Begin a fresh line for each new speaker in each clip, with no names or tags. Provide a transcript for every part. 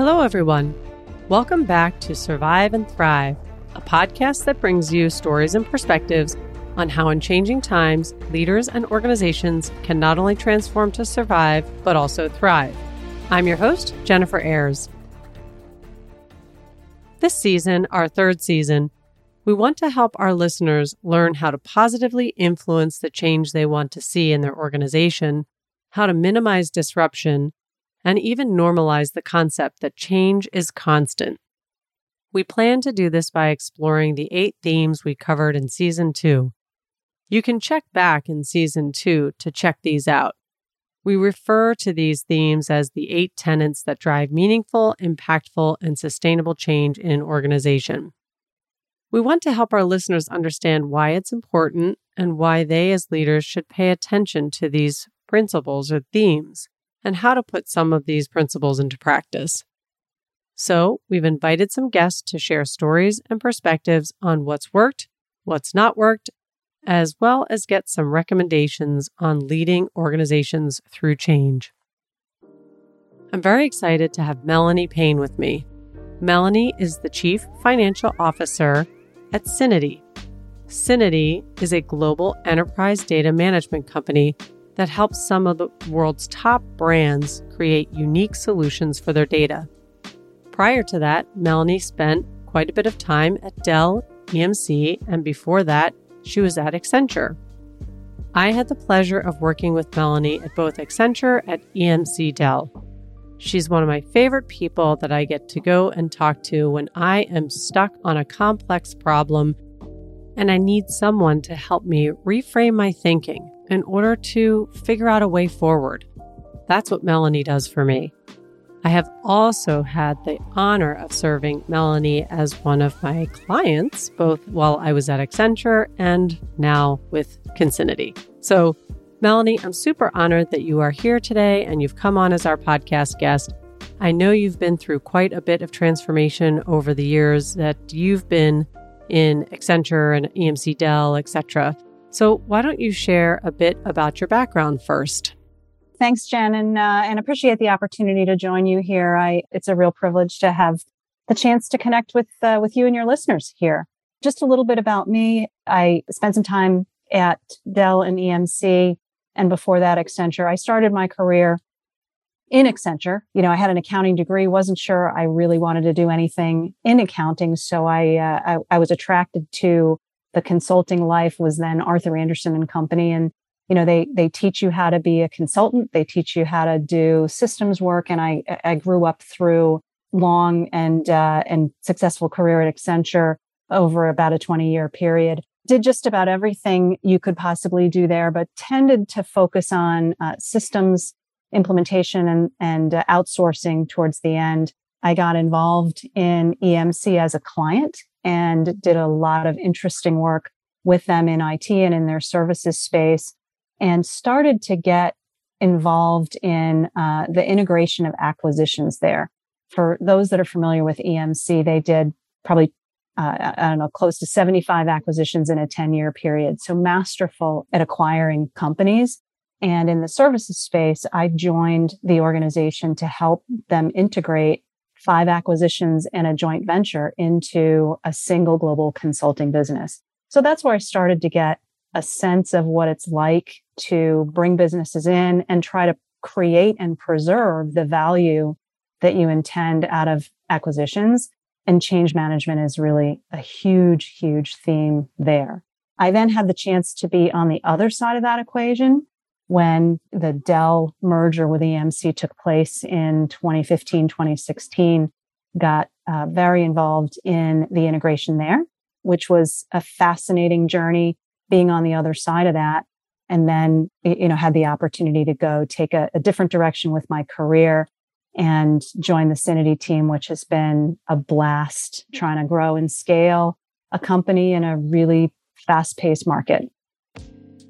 Hello, everyone. Welcome back to Survive and Thrive, a podcast that brings you stories and perspectives on how, in changing times, leaders and organizations can not only transform to survive, but also thrive. I'm your host, Jennifer Ayers. This season, our third season, we want to help our listeners learn how to positively influence the change they want to see in their organization, how to minimize disruption, and even normalize the concept that change is constant. We plan to do this by exploring the eight themes we covered in season two. You can check back in season two to check these out. We refer to these themes as the eight tenets that drive meaningful, impactful, and sustainable change in an organization. We want to help our listeners understand why it's important and why they, as leaders, should pay attention to these principles or themes and how to put some of these principles into practice. So, we've invited some guests to share stories and perspectives on what's worked, what's not worked, as well as get some recommendations on leading organizations through change. I'm very excited to have Melanie Payne with me. Melanie is the Chief Financial Officer at Syniti. Syniti is a global enterprise data management company that helps some of the world's top brands create unique solutions for their data. Prior to that, Melanie spent quite a bit of time at Dell EMC, and before that, she was at Accenture. I had the pleasure of working with Melanie at both Accenture and EMC Dell. She's one of my favorite people that I get to go and talk to when I am stuck on a complex problem and I need someone to help me reframe my thinking in order to figure out a way forward. That's what Melanie does for me. I have also had the honor of serving Melanie as one of my clients, both while I was at Accenture and now with Consinity. So, Melanie, I'm super honored that you are here today and you've come on as our podcast guest. I know you've been through quite a bit of transformation over the years that you've been in Accenture and EMC Dell, etc. So, why don't you share a bit about your background first?
Thanks, Jen, and uh, and appreciate the opportunity to join you here. I it's a real privilege to have the chance to connect with uh, with you and your listeners here. Just a little bit about me. I spent some time at Dell and EMC, and before that, Accenture. I started my career in Accenture. You know, I had an accounting degree, wasn't sure I really wanted to do anything in accounting, so I uh, I, I was attracted to the consulting life was then Arthur Andersen and Company. And, you know, they, they teach you how to be a consultant. They teach you how to do systems work. And I, I grew up through long and, uh, and successful career at Accenture over about a 20 year period. Did just about everything you could possibly do there, but tended to focus on uh, systems implementation and, and uh, outsourcing towards the end. I got involved in EMC as a client and did a lot of interesting work with them in IT and in their services space and started to get involved in uh, the integration of acquisitions there. For those that are familiar with EMC, they did probably, uh, I don't know, close to 75 acquisitions in a 10 year period. So masterful at acquiring companies. And in the services space, I joined the organization to help them integrate five acquisitions and a joint venture into a single global consulting business. So that's where I started to get a sense of what it's like to bring businesses in and try to create and preserve the value that you intend out of acquisitions. And change management is really a huge, huge theme there. I then had the chance to be on the other side of that equation when the Dell merger with EMC took place in 2015, 2016, got uh, very involved in the integration there, which was a fascinating journey being on the other side of that. And then, you know, had the opportunity to go take a, a different direction with my career and join the Syniti team, which has been a blast trying to grow and scale a company in a really fast paced market.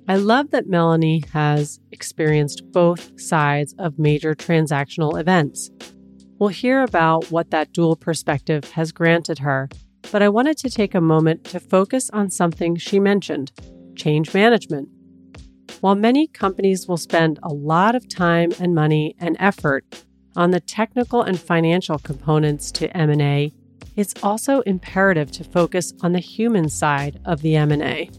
I love that Melanie has experienced both sides of major transactional events. We'll hear about what that dual perspective has granted her, but I wanted to take a moment to focus on something she mentioned change management. While many companies will spend a lot of time and money and effort on the technical and financial components to M&A, it's also imperative to focus on the human side of the M&A.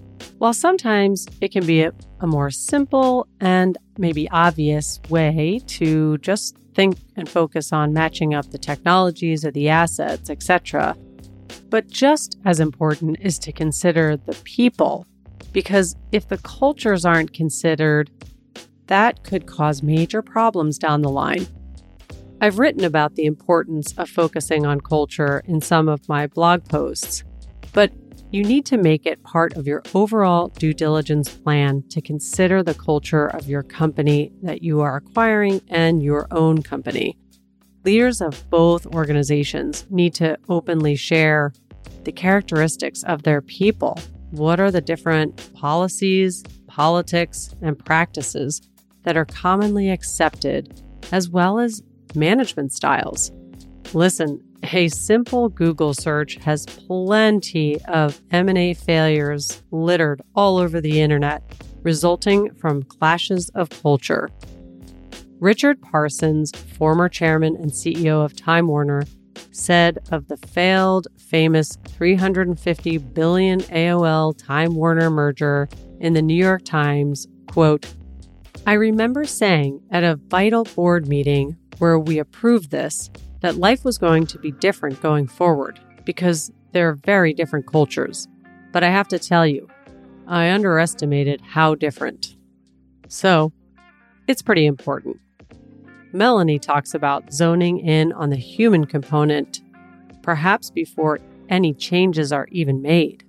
While sometimes it can be a, a more simple and maybe obvious way to just think and focus on matching up the technologies or the assets, etc. But just as important is to consider the people, because if the cultures aren't considered, that could cause major problems down the line. I've written about the importance of focusing on culture in some of my blog posts, but you need to make it part of your overall due diligence plan to consider the culture of your company that you are acquiring and your own company. Leaders of both organizations need to openly share the characteristics of their people. What are the different policies, politics, and practices that are commonly accepted, as well as management styles? Listen, a simple Google search has plenty of M&A failures littered all over the internet, resulting from clashes of culture. Richard Parsons, former chairman and CEO of Time Warner, said of the failed famous 350 billion AOL Time Warner merger in the New York Times, quote, I remember saying at a vital board meeting where we approved this that life was going to be different going forward because they're very different cultures. But I have to tell you, I underestimated how different. So, it's pretty important. Melanie talks about zoning in on the human component, perhaps before any changes are even made.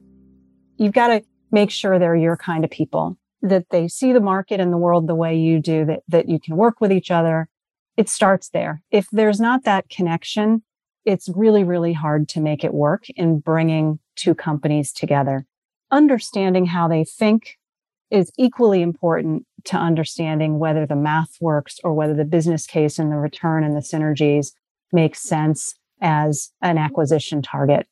You've got to make sure they're your kind of people, that they see the market and the world the way you do, that, that you can work with each other, it starts there. If there's not that connection, it's really, really hard to make it work in bringing two companies together. Understanding how they think is equally important to understanding whether the math works or whether the business case and the return and the synergies make sense as an acquisition target.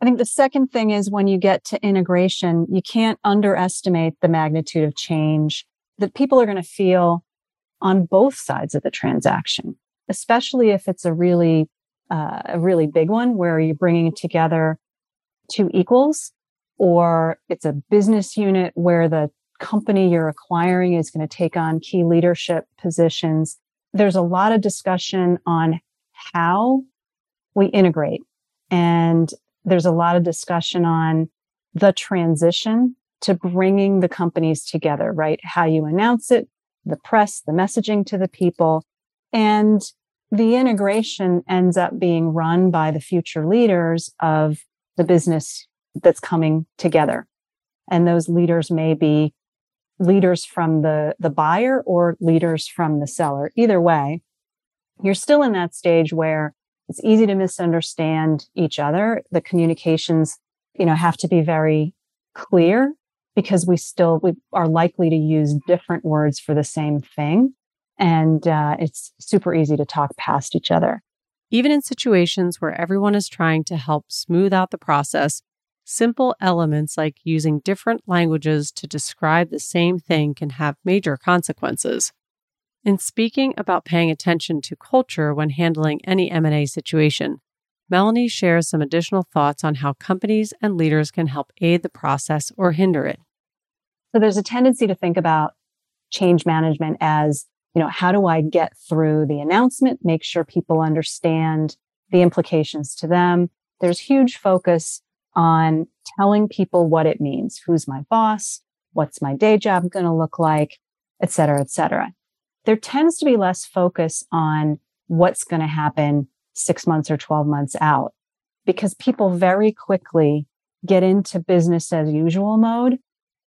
I think the second thing is when you get to integration, you can't underestimate the magnitude of change that people are going to feel on both sides of the transaction, especially if it's a really, uh, a really big one where you're bringing together two equals or it's a business unit where the company you're acquiring is going to take on key leadership positions. There's a lot of discussion on how we integrate and there's a lot of discussion on the transition to bringing the companies together, right? How you announce it, the press, the messaging to the people. And the integration ends up being run by the future leaders of the business that's coming together. And those leaders may be leaders from the, the buyer or leaders from the seller. Either way, you're still in that stage where it's easy to misunderstand each other. The communications, you know, have to be very clear because we still we are likely to use different words for the same thing. And uh, it's super easy to talk past each other.
Even in situations where everyone is trying to help smooth out the process simple elements like using different languages to describe the same thing can have major consequences. In speaking about paying attention to culture when handling any m&a situation Melanie shares some additional thoughts on how companies and leaders can help aid the process or hinder it.
So there's a tendency to think about change management as, you know, how do I get through the announcement, make sure people understand the implications to them? There's huge focus on telling people what it means. Who's my boss? What's my day job going to look like? Et cetera, et cetera. There tends to be less focus on what's going to happen six months or 12 months out because people very quickly get into business as usual mode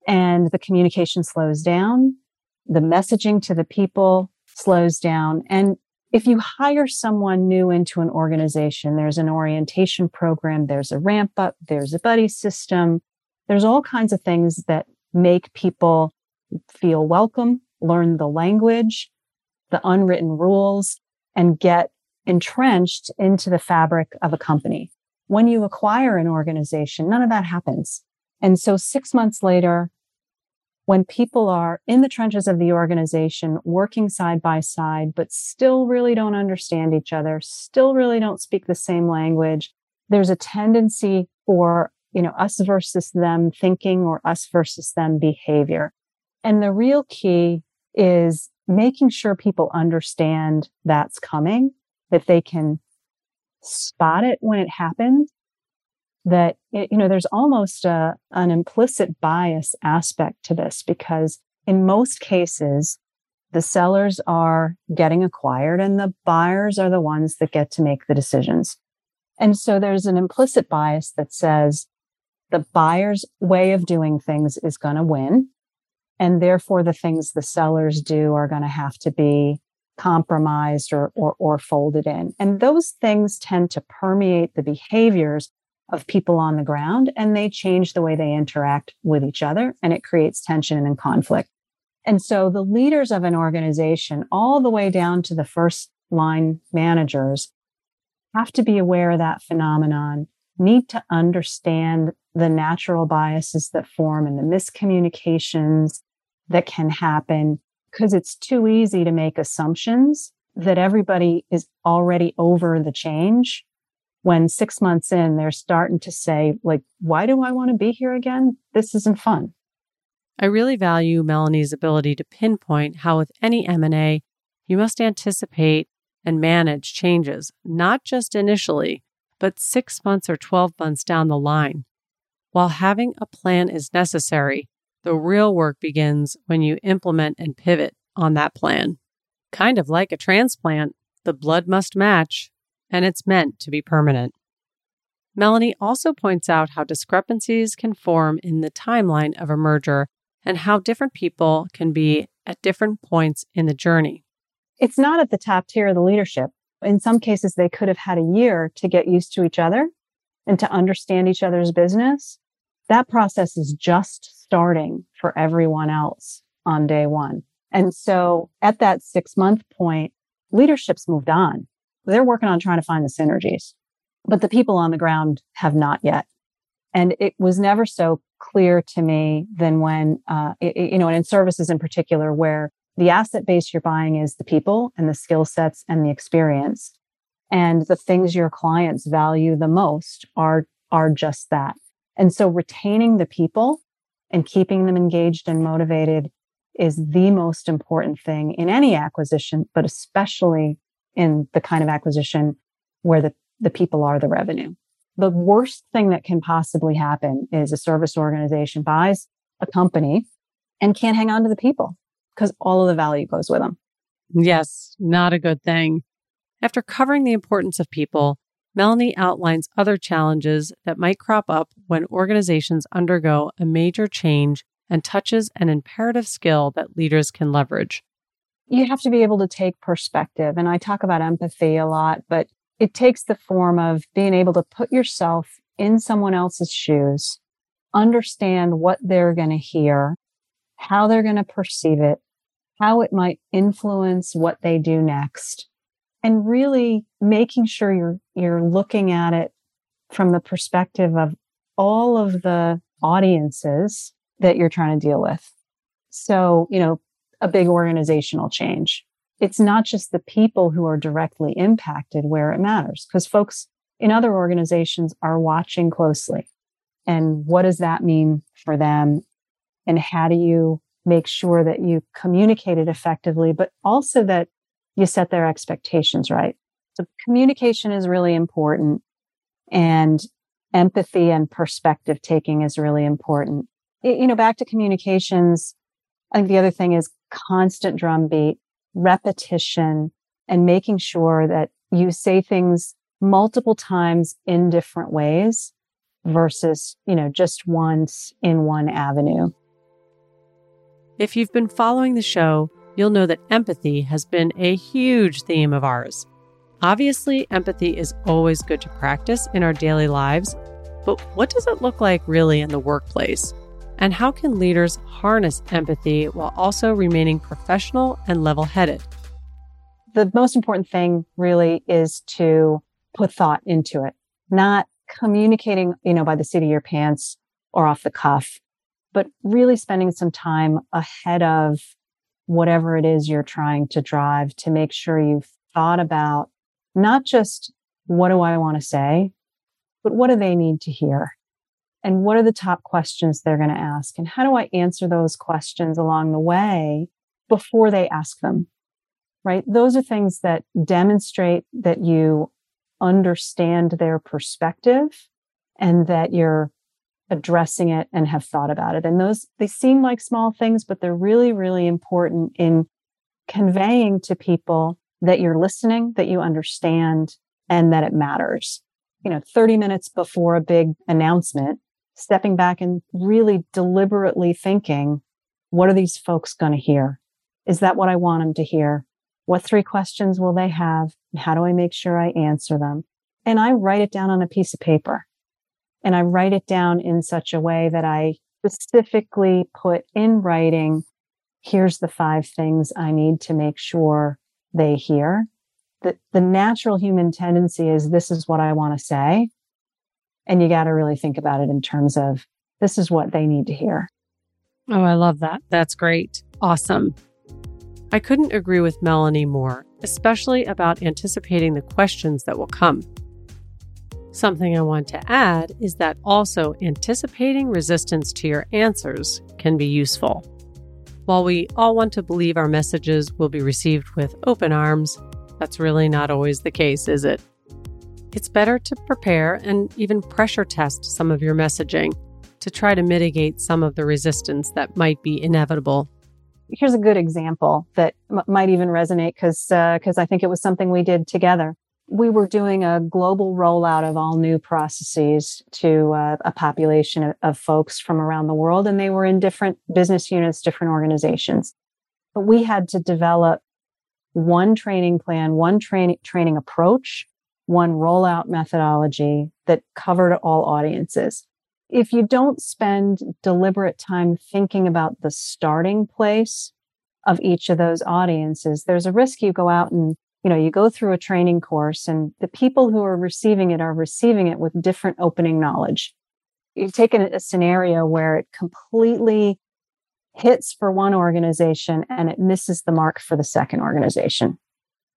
and the communication slows down. The messaging to the people slows down. And if you hire someone new into an organization, there's an orientation program, there's a ramp up, there's a buddy system, there's all kinds of things that make people feel welcome, learn the language, the unwritten rules, and get entrenched into the fabric of a company. When you acquire an organization, none of that happens. And so six months later, when people are in the trenches of the organization, working side by side, but still really don't understand each other, still really don't speak the same language, there's a tendency for, you know, us versus them thinking or us versus them behavior. And the real key is making sure people understand that's coming, that they can spot it when it happens that it, you know there's almost a, an implicit bias aspect to this because in most cases the sellers are getting acquired and the buyers are the ones that get to make the decisions. And so there's an implicit bias that says the buyer's way of doing things is going to win and therefore the things the sellers do are going to have to be compromised or, or, or folded in and those things tend to permeate the behaviors of people on the ground and they change the way they interact with each other and it creates tension and conflict. And so the leaders of an organization, all the way down to the first line managers, have to be aware of that phenomenon, need to understand the natural biases that form and the miscommunications that can happen because it's too easy to make assumptions that everybody is already over the change when six months in, they're starting to say, like, why do I want to be here again? This isn't fun.
I really value Melanie's ability to pinpoint how with any M&A, you must anticipate and manage changes, not just initially, but 6 months or 12 months down the line. While having a plan is necessary, the real work begins when you implement and pivot on that plan. Kind of like a transplant, the blood must match and it's meant to be permanent. Melanie also points out how discrepancies can form in the timeline of a merger and how different people can be at different points in the journey.
It's not at the top tier of the leadership. In some cases, they could have had a year to get used to each other and to understand each other's business. That process is just starting for everyone else on day one. And so at that six month point, leadership's moved on. They're working on trying to find the synergies, but the people on the ground have not yet. And it was never so clear to me than when, uh, it, you know, and in services in particular, where the asset base you're buying is the people and the skill sets and the experience. And the things your clients value the most are, are just that. And so retaining the people and keeping them engaged and motivated is the most important thing in any acquisition, but especially in the kind of acquisition where the, the people are the revenue. The worst thing that can possibly happen is a service organization buys a company and can't hang on to the people because all of the value goes with them.
Yes, not a good thing. After covering the importance of people, Melanie outlines other challenges that might crop up when organizations undergo a major change and touches an imperative skill that leaders can leverage
you have to be able to take perspective. And I talk about empathy a lot, but it takes the form of being able to put yourself in someone else's shoes, understand what they're going to hear, how they're going to perceive it, how it might influence what they do next, and really making sure you're, you're looking at it from the perspective of all of the audiences that you're trying to deal with. So, you know, a big organizational change. It's not just the people who are directly impacted where it matters, because folks in other organizations are watching closely. And what does that mean for them? And how do you make sure that you communicate it effectively, but also that you set their expectations right? So communication is really important and empathy and perspective taking is really important. You know, back to communications. I think the other thing is constant drumbeat, repetition, and making sure that you say things multiple times in different ways versus, you know, just once in one avenue.
If you've been following the show, you'll know that empathy has been a huge theme of ours. Obviously, empathy is always good to practice in our daily lives, but what does it look like really in the workplace? And how can leaders harness empathy while also remaining professional and level headed?
The most important thing really is to put thought into it, not communicating, you know, by the seat of your pants or off the cuff, but really spending some time ahead of whatever it is you're trying to drive to make sure you've thought about not just what do I want to say, but what do they need to hear? And what are the top questions they're going to ask? And how do I answer those questions along the way before they ask them? Right? Those are things that demonstrate that you understand their perspective and that you're addressing it and have thought about it. And those, they seem like small things, but they're really, really important in conveying to people that you're listening, that you understand, and that it matters. You know, 30 minutes before a big announcement, stepping back and really deliberately thinking, what are these folks going to hear? Is that what I want them to hear? What three questions will they have? How do I make sure I answer them? And I write it down on a piece of paper and I write it down in such a way that I specifically put in writing, here's the five things I need to make sure they hear. The, the natural human tendency is this is what I want to say. And you got to really think about it in terms of this is what they need to hear.
Oh, I love that. That's great. Awesome. I couldn't agree with Melanie more, especially about anticipating the questions that will come. Something I want to add is that also anticipating resistance to your answers can be useful. While we all want to believe our messages will be received with open arms, that's really not always the case, is it? It's better to prepare and even pressure test some of your messaging to try to mitigate some of the resistance that might be inevitable.
Here's a good example that m- might even resonate because because uh, I think it was something we did together we were doing a global rollout of all new processes to uh, a population of, of, folks from around the world, and they were in different business units, different organizations. But we had to develop one training plan, one training training approach, one rollout methodology that covered all audiences. If you don't spend deliberate time thinking about the starting place of each of those audiences, there's a risk you go out and you know, you go through a training course and the people who are receiving it are receiving it with different opening knowledge. You've taken a scenario where it completely hits for one organization and it misses the mark for the second organization.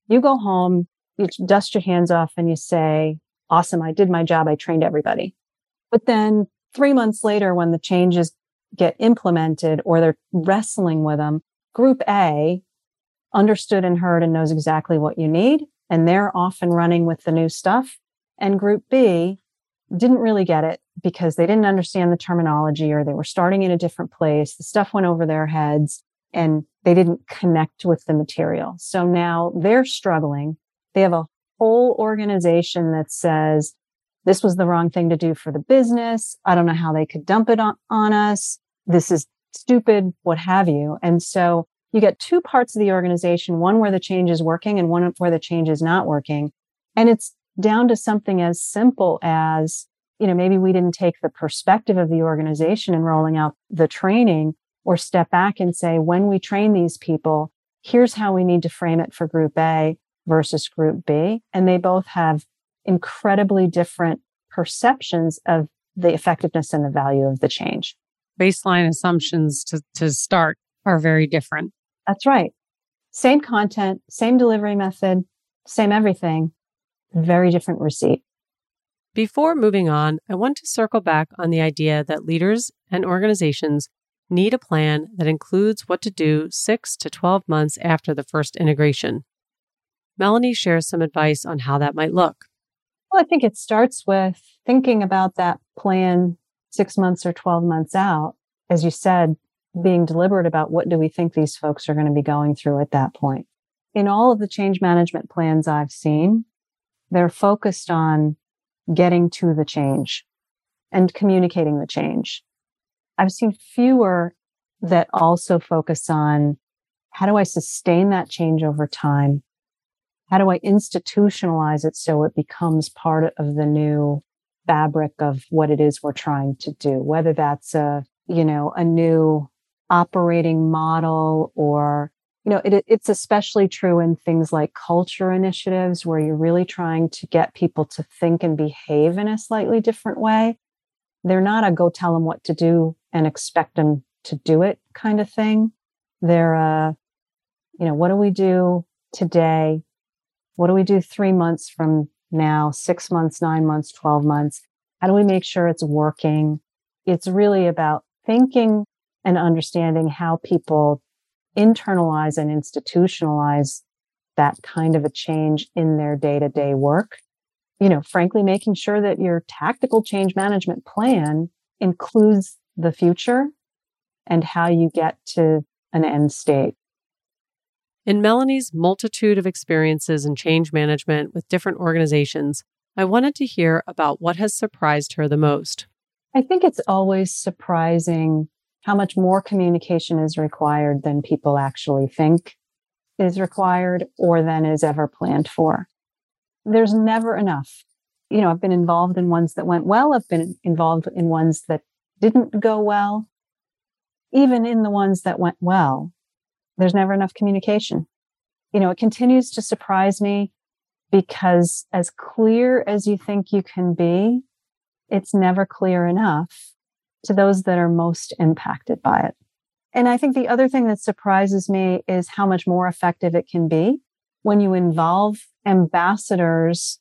You go home, you dust your hands off and you say, awesome, I did my job. I trained everybody. But then three months later, when the changes get implemented or they're wrestling with them, group A understood and heard and knows exactly what you need. And they're off and running with the new stuff. And group B didn't really get it because they didn't understand the terminology or they were starting in a different place. The stuff went over their heads and they didn't connect with the material. So now they're struggling. They have a whole organization that says, this was the wrong thing to do for the business. I don't know how they could dump it on, on us. This is stupid, what have you. And so you get two parts of the organization, one where the change is working and one where the change is not working. And it's down to something as simple as, you know, maybe we didn't take the perspective of the organization in rolling out the training or step back and say, when we train these people, here's how we need to frame it for group A versus group B. And they both have incredibly different perceptions of the effectiveness and the value of the change.
Baseline assumptions to, to start are very different.
That's right. Same content, same delivery method, same everything, very different receipt.
Before moving on, I want to circle back on the idea that leaders and organizations need a plan that includes what to do 6 to 12 months after the first integration. Melanie shares some advice on how that might look.
Well, I think it starts with thinking about that plan 6 months or 12 months out. As you said, being deliberate about what do we think these folks are going to be going through at that point. In all of the change management plans I've seen, they're focused on getting to the change and communicating the change. I've seen fewer that also focus on how do I sustain that change over time? How do I institutionalize it so it becomes part of the new fabric of what it is we're trying to do? Whether that's a, you know, a new operating model or you know it, it's especially true in things like culture initiatives where you're really trying to get people to think and behave in a slightly different way they're not a go tell them what to do and expect them to do it kind of thing. They're a, you know, what do we do today? What do we do three months from now, six months, nine months, 12 months? How do we make sure it's working? It's really about thinking and understanding how people internalize and institutionalize that kind of a change in their day to day work. You know, frankly, making sure that your tactical change management plan includes the future and how you get to an end state.
In Melanie's multitude of experiences in change management with different organizations, I wanted to hear about what has surprised her the most.
I think it's always surprising how much more communication is required than people actually think is required or than is ever planned for. There's never enough. You know, I've been involved in ones that went well, I've been involved in ones that didn't go well. Even in the ones that went well, there's never enough communication. You know, it continues to surprise me because as clear as you think you can be, it's never clear enough to those that are most impacted by it. And I think the other thing that surprises me is how much more effective it can be when you involve ambassadors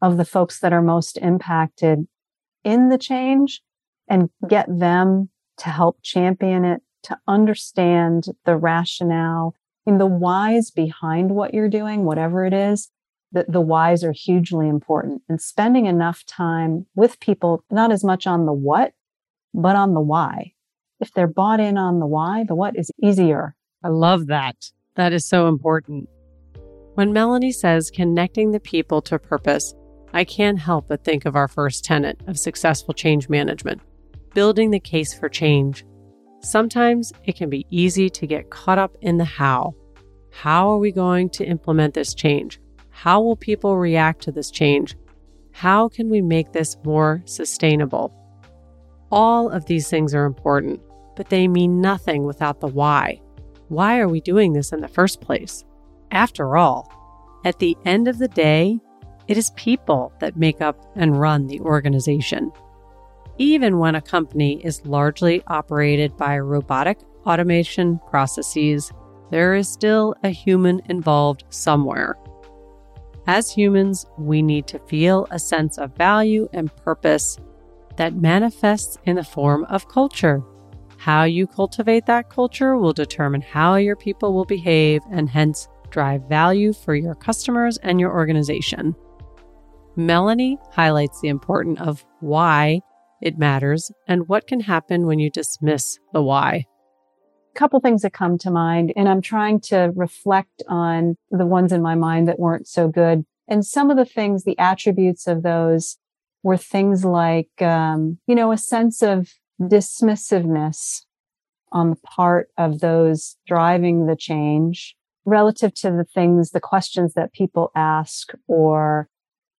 of the folks that are most impacted in the change and get them to help champion it, to understand the rationale and the whys behind what you're doing, whatever it is, that the whys are hugely important and spending enough time with people, not as much on the what, but on the why. If they're bought in on the why, the what is easier.
I love that. That is so important. When Melanie says connecting the people to purpose, I can't help but think of our first tenet of successful change management building the case for change. Sometimes it can be easy to get caught up in the how. How are we going to implement this change? How will people react to this change? How can we make this more sustainable? All of these things are important, but they mean nothing without the why. Why are we doing this in the first place? After all, at the end of the day, it is people that make up and run the organization even when a company is largely operated by robotic automation processes, there is still a human involved somewhere. As humans, we need to feel a sense of value and purpose that manifests in the form of culture. How you cultivate that culture will determine how your people will behave and hence drive value for your customers and your organization. Melanie highlights the importance of why it matters, and what can happen when you dismiss the why.
A couple things that come to mind, and I'm trying to reflect on the ones in my mind that weren't so good. And some of the things, the attributes of those were things like, um, you know, a sense of dismissiveness on the part of those driving the change relative to the things, the questions that people ask or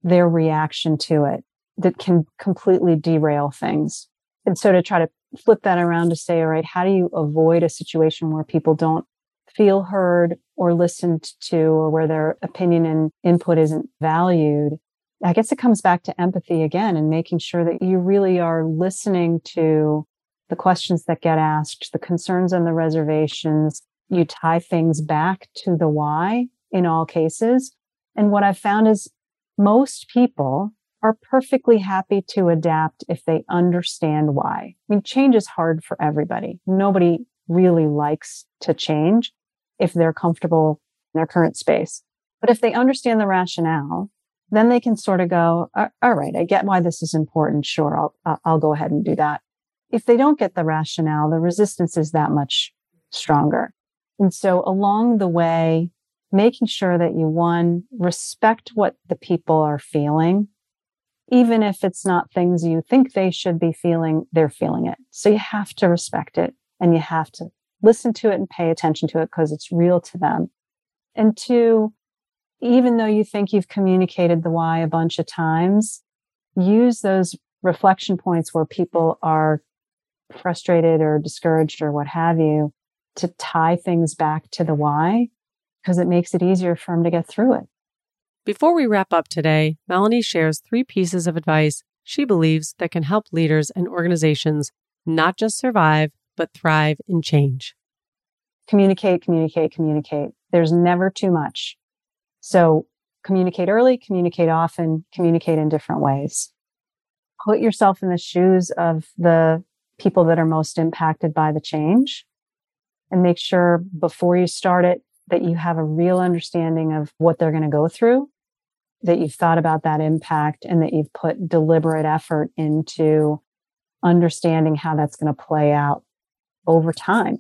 their reaction to it that can completely derail things. And so to try to flip that around to say, all right, how do you avoid a situation where people don't feel heard or listened to or where their opinion and input isn't valued? I guess it comes back to empathy again and making sure that you really are listening to the questions that get asked, the concerns and the reservations. You tie things back to the why in all cases. And what I've found is most people are perfectly happy to adapt if they understand why. I mean, change is hard for everybody. Nobody really likes to change if they're comfortable in their current space. But if they understand the rationale, then they can sort of go, all right, I get why this is important. Sure. I'll, I'll go ahead and do that. If they don't get the rationale, the resistance is that much stronger. And so along the way, making sure that you one, respect what the people are feeling even if it's not things you think they should be feeling, they're feeling it. So you have to respect it and you have to listen to it and pay attention to it because it's real to them. And two, even though you think you've communicated the why a bunch of times, use those reflection points where people are frustrated or discouraged or what have you to tie things back to the why because it makes it easier for them to get through it.
Before we wrap up today, Melanie shares three pieces of advice she believes that can help leaders and organizations not just survive, but thrive in change.
Communicate, communicate, communicate. There's never too much. So communicate early, communicate often, communicate in different ways. Put yourself in the shoes of the people that are most impacted by the change and make sure before you start it that you have a real understanding of what they're going to go through, that you've thought about that impact and that you've put deliberate effort into understanding how that's going to play out over time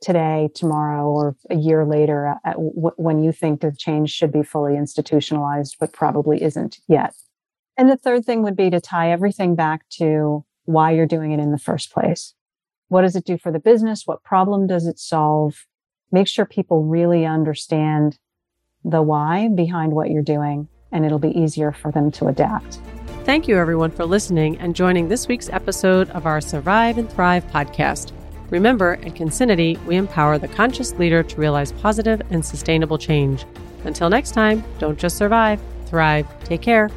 today, tomorrow, or a year later uh, w- when you think the change should be fully institutionalized, but probably isn't yet. And the third thing would be to tie everything back to why you're doing it in the first place. What does it do for the business? What problem does it solve? Make sure people really understand the why behind what you're doing, and it'll be easier for them to adapt.
Thank you, everyone, for listening and joining this week's episode of our Survive and Thrive podcast. Remember, at Concinity, we empower the conscious leader to realize positive and sustainable change. Until next time, don't just survive, thrive. Take care.